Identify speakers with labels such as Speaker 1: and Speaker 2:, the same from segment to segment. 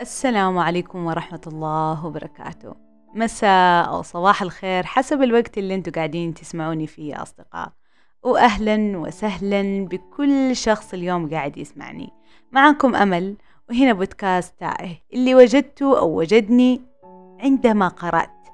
Speaker 1: السلام عليكم ورحمة الله وبركاته. مساء أو صباح الخير حسب الوقت اللي أنتوا قاعدين تسمعوني فيه يا أصدقاء. وأهلا وسهلا بكل شخص اليوم قاعد يسمعني. معكم أمل وهنا بودكاست تائه. اللي وجدته أو وجدني عندما قرأت.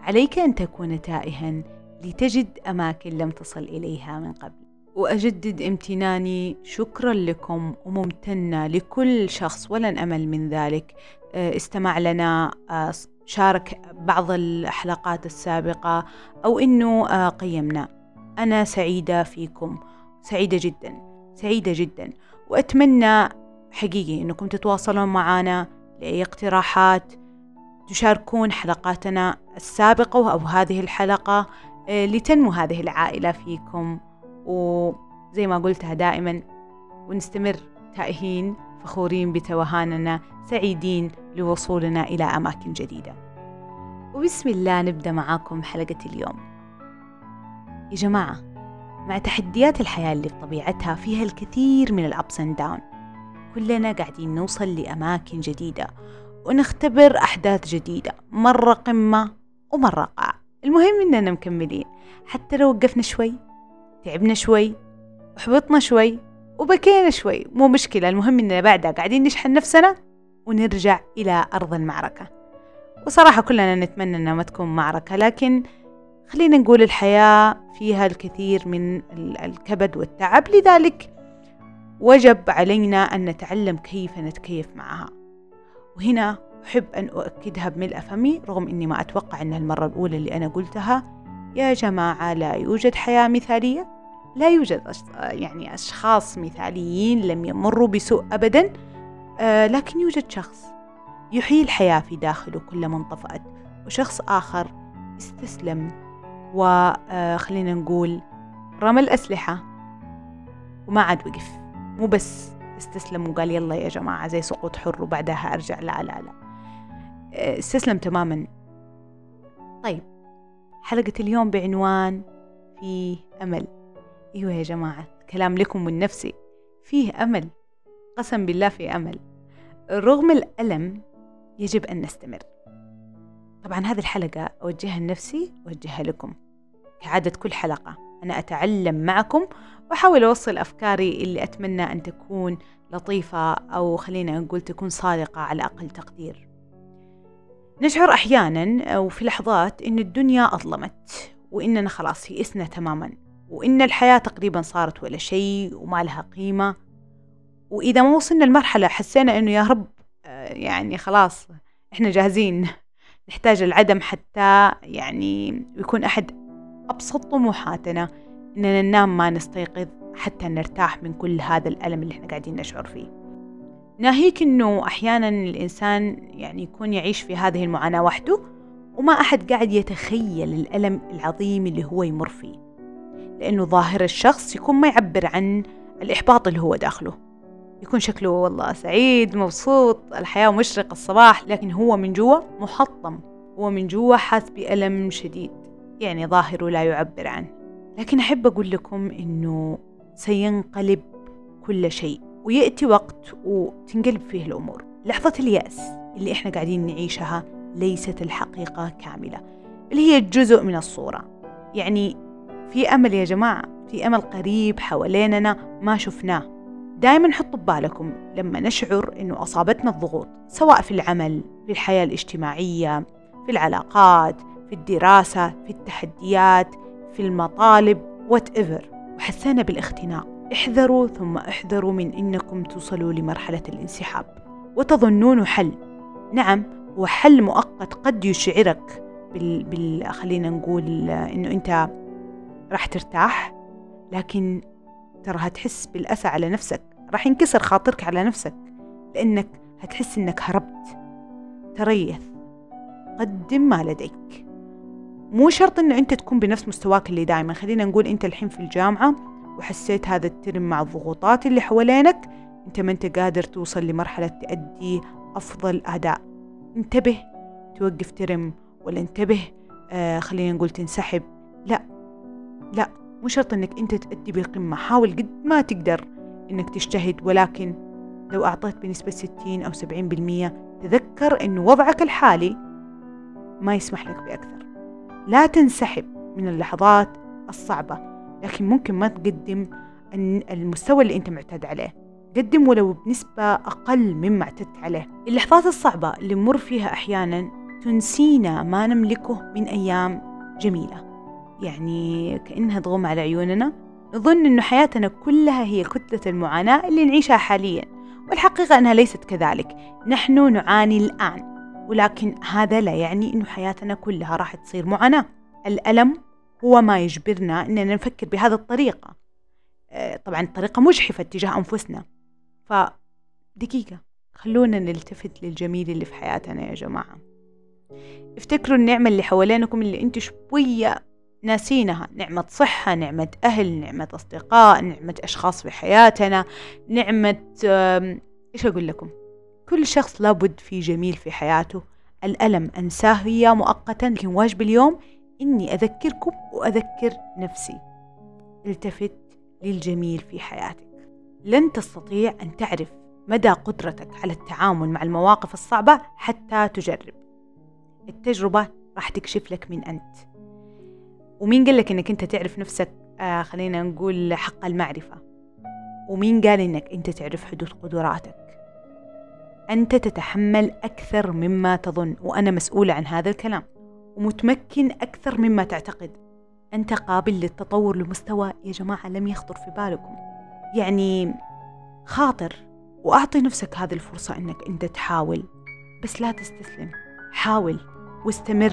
Speaker 1: عليك أن تكون تائها لتجد أماكن لم تصل إليها من قبل. وأجدد امتناني. شكرا لكم وممتنة لكل شخص ولن أمل من ذلك. آه، استمع لنا آه، شارك بعض الحلقات السابقة أو إنه آه، قيمنا. أنا سعيدة فيكم. سعيدة جدا. سعيدة جدا. وأتمنى حقيقي إنكم تتواصلون معنا لأي اقتراحات. تشاركون حلقاتنا السابقة أو هذه الحلقة لتنمو هذه العائلة فيكم. وزي ما قلتها دائما ونستمر تائهين فخورين بتوهاننا سعيدين لوصولنا إلى أماكن جديدة. وبسم الله نبدأ معاكم حلقة اليوم. يا جماعة مع تحديات الحياة اللي بطبيعتها فيها الكثير من ال ups and down كلنا قاعدين نوصل لأماكن جديدة ونختبر أحداث جديدة مرة قمة ومرة قاع. المهم إننا مكملين. حتى لو وقفنا شوي تعبنا شوي وحبطنا شوي وبكينا شوي. مو مشكلة المهم إننا بعدها قاعدين نشحن نفسنا ونرجع إلى أرض المعركة. وصراحة كلنا نتمنى إنها ما تكون معركة لكن خلينا نقول الحياة فيها الكثير من الكبد والتعب. لذلك وجب علينا أن نتعلم كيف نتكيف معها. وهنا أحب أن أؤكدها بملء فمي رغم أني ما أتوقع أنها المرة الأولى اللي أنا قلتها يا جماعة لا يوجد حياة مثالية؟ لا يوجد يعني أشخاص مثاليين لم يمروا بسوء أبدا؟ آه، لكن يوجد شخص يحيي الحياة في داخله كلما انطفأت وشخص آخر استسلم وخلينا آه، نقول رمى الأسلحة وما عاد وقف. مو بس استسلم وقال يلا يا جماعة زي سقوط حر وبعدها أرجع لا لا لا. آه، استسلم تماما. طيب حلقة اليوم بعنوان فيه أمل. أيوة يا جماعة كلام لكم من نفسي فيه أمل. قسم بالله في أمل. رغم الألم يجب أن نستمر. طبعا هذه الحلقة أوجهها لنفسي وأوجهها لكم. كعادة كل حلقة أنا أتعلم معكم وأحاول أوصل أفكاري اللي أتمنى أن تكون لطيفة أو خلينا نقول تكون صادقة على أقل تقدير. نشعر أحيانا وفي لحظات إن الدنيا أظلمت وإننا خلاص يئسنا تماما وإن الحياة تقريبا صارت ولا شيء وما لها قيمة. وإذا ما وصلنا لمرحلة حسينا إنه يا رب آه، يعني خلاص إحنا جاهزين. نحتاج العدم حتى يعني يكون أحد أبسط طموحاتنا إننا ننام ما نستيقظ حتى نرتاح من كل هذا الألم اللي إحنا قاعدين نشعر فيه. ناهيك إنه أحيانا الإنسان يعني يكون يعيش في هذه المعاناة وحده وما أحد قاعد يتخيل الألم العظيم اللي هو يمر فيه لأنه ظاهر الشخص يكون ما يعبر عن الإحباط اللي هو داخله. يكون شكله والله سعيد مبسوط الحياة مشرق الصباح لكن هو من جوا محطم هو من جوا حاس بألم شديد يعني ظاهره لا يعبر عنه. لكن أحب أقول لكم إنه سينقلب كل شيء. ويأتي وقت وتنقلب فيه الأمور. لحظة اليأس اللي إحنا قاعدين نعيشها ليست الحقيقة كاملة اللي هي جزء من الصورة. يعني في أمل يا جماعة في أمل قريب حواليننا ما شفناه. دائما حطوا ببالكم لما نشعر أنه أصابتنا الضغوط سواء في العمل في الحياة الاجتماعية في العلاقات في الدراسة في التحديات في المطالب وات ايفر وحسينا بالاختناق. احذروا ثم أحذروا من إنكم توصلوا لمرحلة الانسحاب. وتظنون حل. نعم هو حل مؤقت قد يشعرك بال, بال... خلينا نقول إنه أنت راح ترتاح لكن ترى هتحس بالأسى على نفسك. راح ينكسر خاطرك على نفسك لأنك هتحس إنك هربت. تريث. قدم ما لديك. مو شرط إنه أنت تكون بنفس مستواك اللي دائما خلينا نقول أنت الحين في الجامعة وحسيت هذا الترم مع الضغوطات اللي حوالينك أنت ما أنت قادر توصل لمرحلة تأدي أفضل أداء. انتبه توقف ترم ولا انتبه آه خلينا نقول تنسحب. لا لا مو شرط إنك أنت تأدي بالقمة. حاول قد ما تقدر إنك تجتهد ولكن لو أعطيت بنسبة 60 أو 70% تذكر أن وضعك الحالي ما يسمح لك بأكثر. لا تنسحب من اللحظات الصعبة. لكن ممكن ما تقدم المستوى اللي أنت معتاد عليه. قدم ولو بنسبة أقل مما اعتدت عليه. اللحظات الصعبة اللي نمر فيها أحيانا تنسينا ما نملكه من أيام جميلة. يعني كأنها تغم على عيوننا. نظن أن حياتنا كلها هي كتلة المعاناة اللي نعيشها حاليا والحقيقة أنها ليست كذلك. نحن نعاني الآن ولكن هذا لا يعني أن حياتنا كلها راح تصير معاناة. الألم هو ما يجبرنا أننا نفكر بهذه الطريقة. آه، طبعا الطريقة مجحفة تجاه أنفسنا. فدقيقة خلونا نلتفت للجميل اللي في حياتنا يا جماعة. افتكروا النعمة اللي حوالينكم اللي أنتوا شوية ناسينها. نعمة صحة نعمة أهل نعمة أصدقاء نعمة أشخاص في حياتنا نعمة إيش أقول لكم؟ كل شخص لابد في جميل في حياته. الألم أنساه هي مؤقتا لكن واجب اليوم إني أذكركم وأذكر نفسي. التفت للجميل في حياتك. لن تستطيع أن تعرف مدى قدرتك على التعامل مع المواقف الصعبة حتى تجرب. التجربة راح تكشف لك من أنت. ومين قال لك إنك أنت تعرف نفسك؟ آه خلينا نقول حق المعرفة. ومين قال إنك أنت تعرف حدود قدراتك؟ أنت تتحمل أكثر مما تظن وأنا مسؤولة عن هذا الكلام. ومتمكن أكثر مما تعتقد. أنت قابل للتطور لمستوى يا جماعة لم يخطر في بالكم. يعني خاطر وأعطي نفسك هذه الفرصة أنك أنت تحاول بس لا تستسلم. حاول واستمر.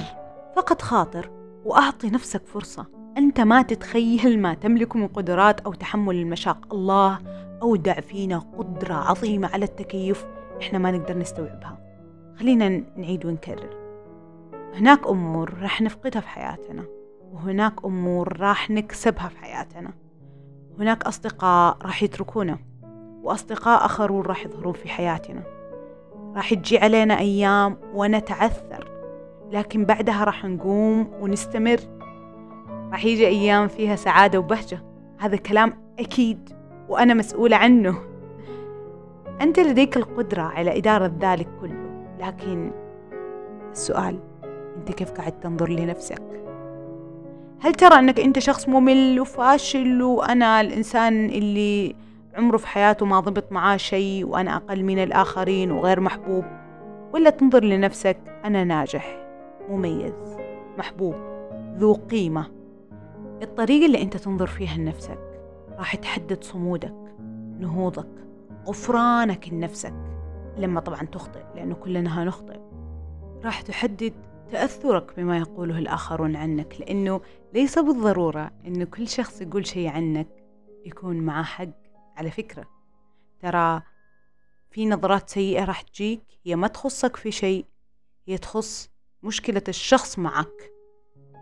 Speaker 1: فقط خاطر وأعطي نفسك فرصة. أنت ما تتخيل ما تملك من قدرات أو تحمل المشاق. الله أودع فينا قدرة عظيمة على التكيف. إحنا ما نقدر نستوعبها. خلينا نعيد ونكرر. هناك أمور راح نفقدها في حياتنا وهناك أمور راح نكسبها في حياتنا. هناك أصدقاء راح يتركونا وأصدقاء آخرون راح يظهرون في حياتنا. راح تجي علينا أيام ونتعثر لكن بعدها راح نقوم ونستمر. راح يجي أيام فيها سعادة وبهجة. هذا كلام أكيد وأنا مسؤولة عنه. أنت لديك القدرة على إدارة ذلك كله لكن السؤال أنت كيف قاعد تنظر لنفسك؟ هل ترى أنك أنت شخص ممل وفاشل وأنا الإنسان اللي عمره في حياته ما ضبط معاه شيء وأنا أقل من الآخرين وغير محبوب؟ ولا تنظر لنفسك أنا ناجح مميز محبوب ذو قيمة؟ الطريقة اللي أنت تنظر فيها لنفسك راح تحدد صمودك نهوضك غفرانك لنفسك. لما طبعا تخطئ لأنه كلنا هنخطئ راح تحدد تأثرك بما يقوله الآخرون عنك لأنه ليس بالضرورة أن كل شخص يقول شيء عنك يكون معه حق. على فكرة ترى في نظرات سيئة راح تجيك هي ما تخصك في شيء هي تخص مشكلة الشخص معك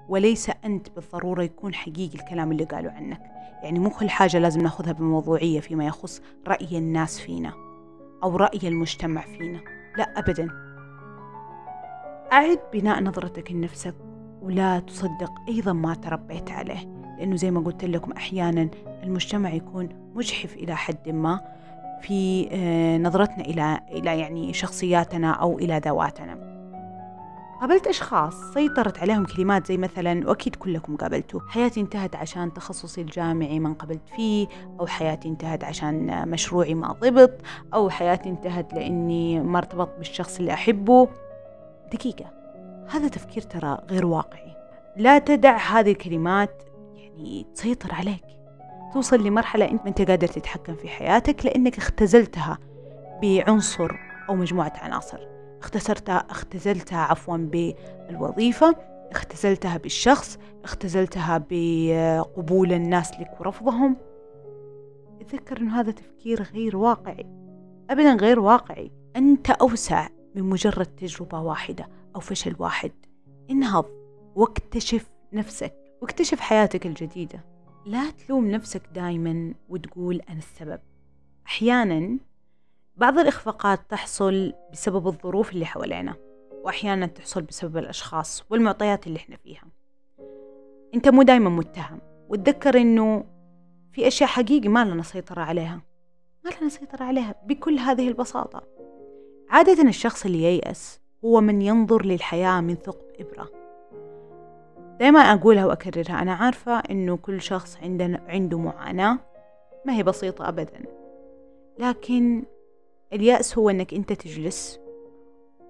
Speaker 1: وليس أنت بالضرورة يكون حقيقي الكلام اللي قالوا عنك. يعني مو كل حاجة لازم ناخذها بموضوعية فيما يخص رأي الناس فينا أو رأي المجتمع فينا. لا أبدا. أعد بناء نظرتك لنفسك ولا تصدق أيضا ما تربيت عليه لأنه زي ما قلت لكم أحيانا المجتمع يكون مجحف إلى حد ما في آه، نظرتنا إلى إلى يعني شخصياتنا أو إلى ذواتنا. قابلت أشخاص سيطرت عليهم كلمات زي مثلا وأكيد كلكم قابلتوا حياتي انتهت عشان تخصصي الجامعي ما انقبلت فيه أو حياتي انتهت عشان مشروعي ما ضبط أو حياتي انتهت لأني ما ارتبطت بالشخص اللي أحبه. دقيقة. هذا تفكير ترى غير واقعي. لا تدع هذه الكلمات يعني تسيطر عليك. توصل لمرحلة أنت ما أنت قادر تتحكم في حياتك لأنك اختزلتها بعنصر أو مجموعة عناصر. اختسرتها اختزلتها عفوا بالوظيفة اختزلتها بالشخص اختزلتها بقبول الناس لك ورفضهم. تذكر أن هذا تفكير غير واقعي. أبدا غير واقعي. أنت أوسع. من مجرد تجربة واحدة أو فشل واحد. انهض واكتشف نفسك واكتشف حياتك الجديدة. لا تلوم نفسك دايما وتقول أنا السبب. أحيانا بعض الإخفاقات تحصل بسبب الظروف اللي حوالينا وأحيانا تحصل بسبب الأشخاص والمعطيات اللي إحنا فيها. أنت مو دايما متهم. وتذكر أنه في أشياء حقيقي ما لنا سيطرة عليها. ما لنا سيطرة عليها بكل هذه البساطة. عادة الشخص اللي ييأس هو من ينظر للحياة من ثقب إبرة. دائما أقولها وأكررها أنا عارفة إنه كل شخص عندنا عنده معاناة ما هي بسيطة أبدا. لكن اليأس هو إنك أنت تجلس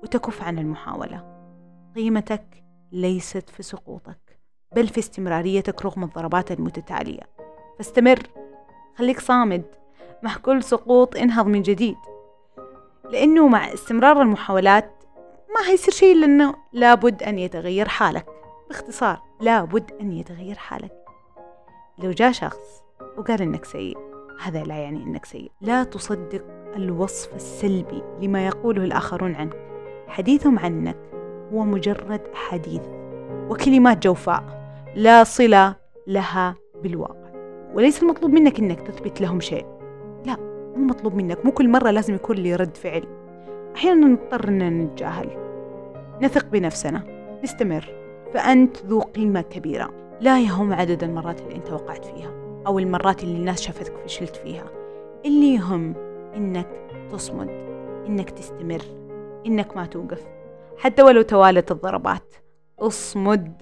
Speaker 1: وتكف عن المحاولة. قيمتك ليست في سقوطك بل في استمراريتك رغم الضربات المتتالية. فاستمر خليك صامد مع كل سقوط انهض من جديد. لأنه مع استمرار المحاولات ما هيصير شيء لأنه لابد أن يتغير حالك. باختصار لابد أن يتغير حالك. لو جاء شخص وقال إنك سيء هذا لا يعني إنك سيء. لا تصدق الوصف السلبي لما يقوله الآخرون عنك. حديثهم عنك هو مجرد أحاديث وكلمات جوفاء لا صلة لها بالواقع. وليس المطلوب منك إنك تثبت لهم شيء. لا. مو مطلوب منك مو كل مرة لازم يكون لي رد فعل. أحيانا نضطر أن نتجاهل. نثق بنفسنا. نستمر. فأنت ذو قيمة كبيرة. لا يهم عدد المرات اللي أنت وقعت فيها أو المرات اللي الناس شافتك فشلت فيها. اللي يهم إنك تصمد إنك تستمر إنك ما توقف. حتى ولو توالت الضربات اصمد.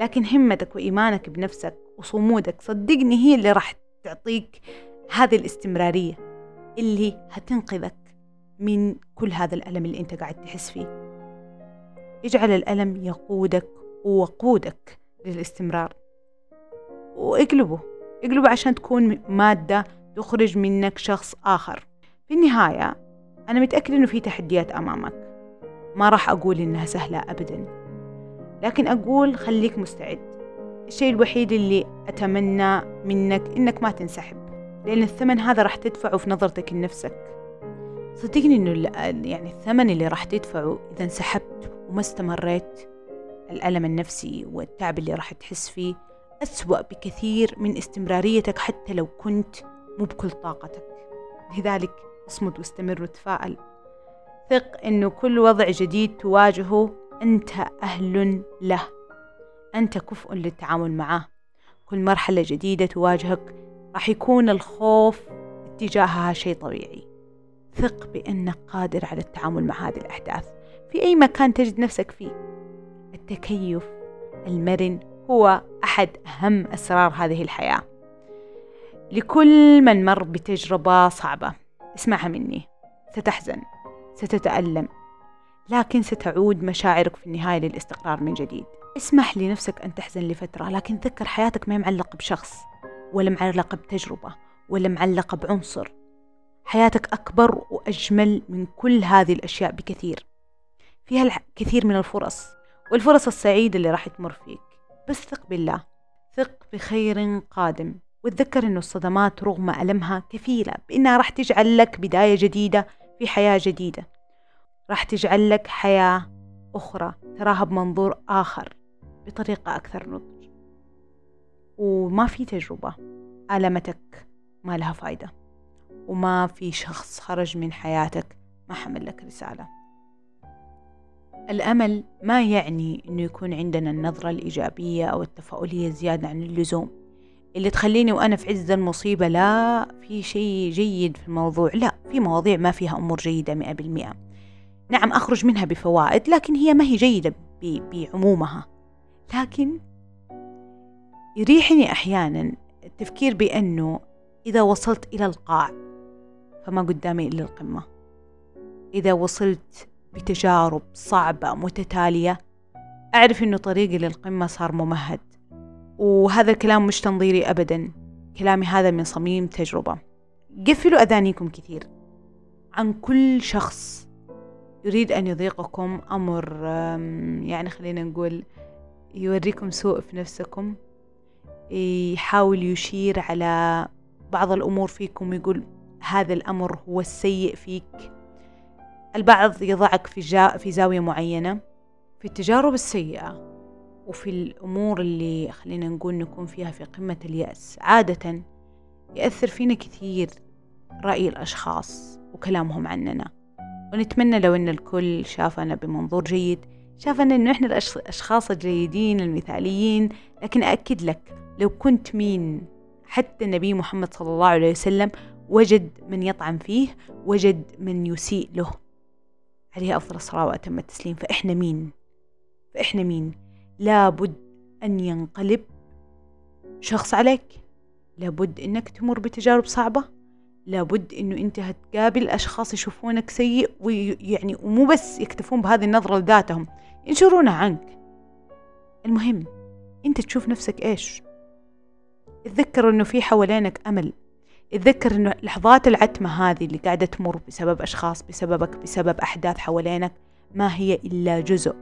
Speaker 1: لكن همتك وإيمانك بنفسك وصمودك صدقني هي اللي راح تعطيك هذه الاستمرارية. اللي هتنقذك من كل هذا الألم اللي أنت قاعد تحس فيه. اجعل الألم يقودك وقودك للاستمرار. واقلبه اقلبه عشان تكون مادة تخرج منك شخص آخر. في النهاية أنا متأكدة إنه في تحديات أمامك. ما راح أقول إنها سهلة أبدا. لكن أقول خليك مستعد. الشيء الوحيد اللي أتمنى منك إنك ما تنسحب. لأن الثمن هذا راح تدفعه في نظرتك لنفسك. صدقني إنه يعني الثمن اللي راح تدفعه إذا انسحبت وما استمريت الألم النفسي والتعب اللي راح تحس فيه أسوأ بكثير من استمراريتك حتى لو كنت مو بكل طاقتك. لذلك اصمد واستمر وتفائل. ثق أنه كل وضع جديد تواجهه أنت أهل له. أنت كفء للتعامل معه. كل مرحلة جديدة تواجهك راح يكون الخوف اتجاهها شيء طبيعي. ثق بأنك قادر على التعامل مع هذه الأحداث. في أي مكان تجد نفسك فيه. التكيف المرن هو أحد أهم أسرار هذه الحياة. لكل من مر بتجربة صعبة اسمعها مني. ستحزن ستتألم لكن ستعود مشاعرك في النهاية للاستقرار من جديد. اسمح لنفسك أن تحزن لفترة لكن تذكر حياتك ما معلقة بشخص. ولا معلقة بتجربة ولا معلقة بعنصر. حياتك أكبر وأجمل من كل هذه الأشياء بكثير. فيها الكثير من الفرص والفرص السعيدة اللي راح تمر فيك. بس ثق بالله ثق بخير قادم. وتذكر أن الصدمات رغم ألمها كفيلة بأنها راح تجعل لك بداية جديدة في حياة جديدة. راح تجعل لك حياة أخرى تراها بمنظور آخر بطريقة أكثر نضج. وما في تجربة ألمتك ما لها فايدة. وما في شخص خرج من حياتك ما حمل لك رسالة. الأمل ما يعني إنه يكون عندنا النظرة الإيجابية أو التفاؤلية زيادة عن اللزوم. اللي تخليني وأنا في عز المصيبة لا في شيء جيد في الموضوع لا في مواضيع ما فيها أمور جيدة مئة بالمئة. نعم أخرج منها بفوائد لكن هي ما هي جيدة بعمومها. لكن يريحني أحيانا التفكير بأنه إذا وصلت إلى القاع فما قدامي إلا القمة. إذا وصلت بتجارب صعبة متتالية أعرف إنه طريقي للقمة صار ممهد وهذا الكلام مش تنظيري أبدا كلامي هذا من صميم تجربة. قفلوا أذانيكم كثير عن كل شخص يريد أن يضيقكم أمر يعني خلينا نقول يوريكم سوء في نفسكم. يحاول يشير على بعض الأمور فيكم يقول هذا الأمر هو السيء فيك. البعض يضعك في, جا في زاوية معينة في التجارب السيئة وفي الأمور اللي خلينا نقول نكون فيها في قمة اليأس. عادة يأثر فينا كثير رأي الأشخاص وكلامهم عننا. ونتمنى لو أن الكل شافنا بمنظور جيد شافنا أنه إحنا الأشخاص الجيدين المثاليين لكن أأكد لك لو كنت مين حتى النبي محمد صلى الله عليه وسلم وجد من يطعن فيه وجد من يسيء له. عليه أفضل الصلاة وأتم التسليم. فإحنا مين؟ فإحنا مين؟ لابد أن ينقلب شخص عليك. لابد أنك تمر بتجارب صعبة. لابد أنه أنت هتقابل أشخاص يشوفونك سيء ويعني ومو بس يكتفون بهذه النظرة لذاتهم ينشرونها عنك. المهم أنت تشوف نفسك إيش؟ تذكر أنه في حوالينك أمل. تذكر أنه لحظات العتمة هذه اللي قاعدة تمر بسبب أشخاص بسببك بسبب أحداث حوالينك ما هي إلا جزء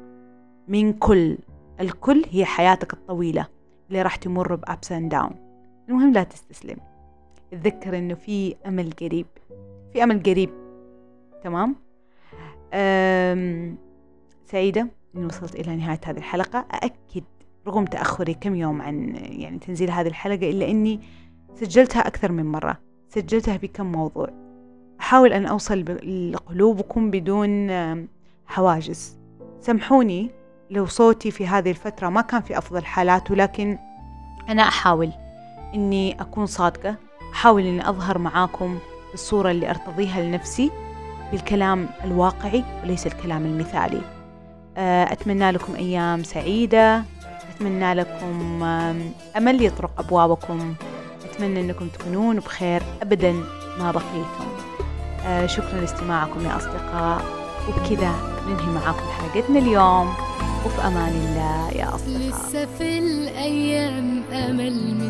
Speaker 1: من كل. الكل هي حياتك الطويلة اللي راح تمر بأبس أند داون. المهم لا تستسلم. تذكر أنه في أمل قريب. في أمل قريب. تمام؟ سعيدة أني وصلت إلى نهاية هذه الحلقة. أأكد رغم تأخري كم يوم عن يعني تنزيل هذه الحلقة إلا أني سجلتها أكثر من مرة. سجلتها بكم موضوع. أحاول أن أوصل لقلوبكم بدون حواجز. سامحوني لو صوتي في هذه الفترة ما كان في أفضل حالاته لكن أنا أحاول إني أكون صادقة. أحاول إني أظهر معاكم بالصورة اللي أرتضيها لنفسي بالكلام الواقعي وليس الكلام المثالي. آه، أتمنى لكم أيام سعيدة. أتمنى لكم أمل يطرق أبوابكم. أتمنى أنكم تكونون بخير أبدا ما بقيتم. آه، شكرا لاستماعكم يا أصدقاء. وبكذا ننهي معاكم حلقتنا اليوم. وفي أمان الله يا أصدقاء.
Speaker 2: لسه في الأيام أمل ما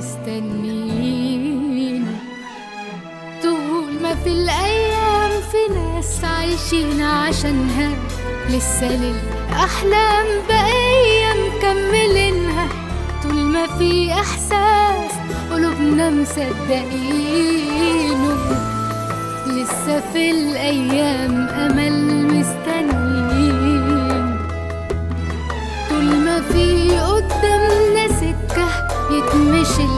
Speaker 2: في الأيام في ناس عايشين عشانها لسه للأحلام بقية مكملينها. طول ما في إحساس قلوبنا مصدقينه لسه في الأيام أمل مستنيين. طول ما في قدامنا سكة يتمشي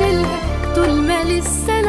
Speaker 2: ناس تشيلها طول ما لسه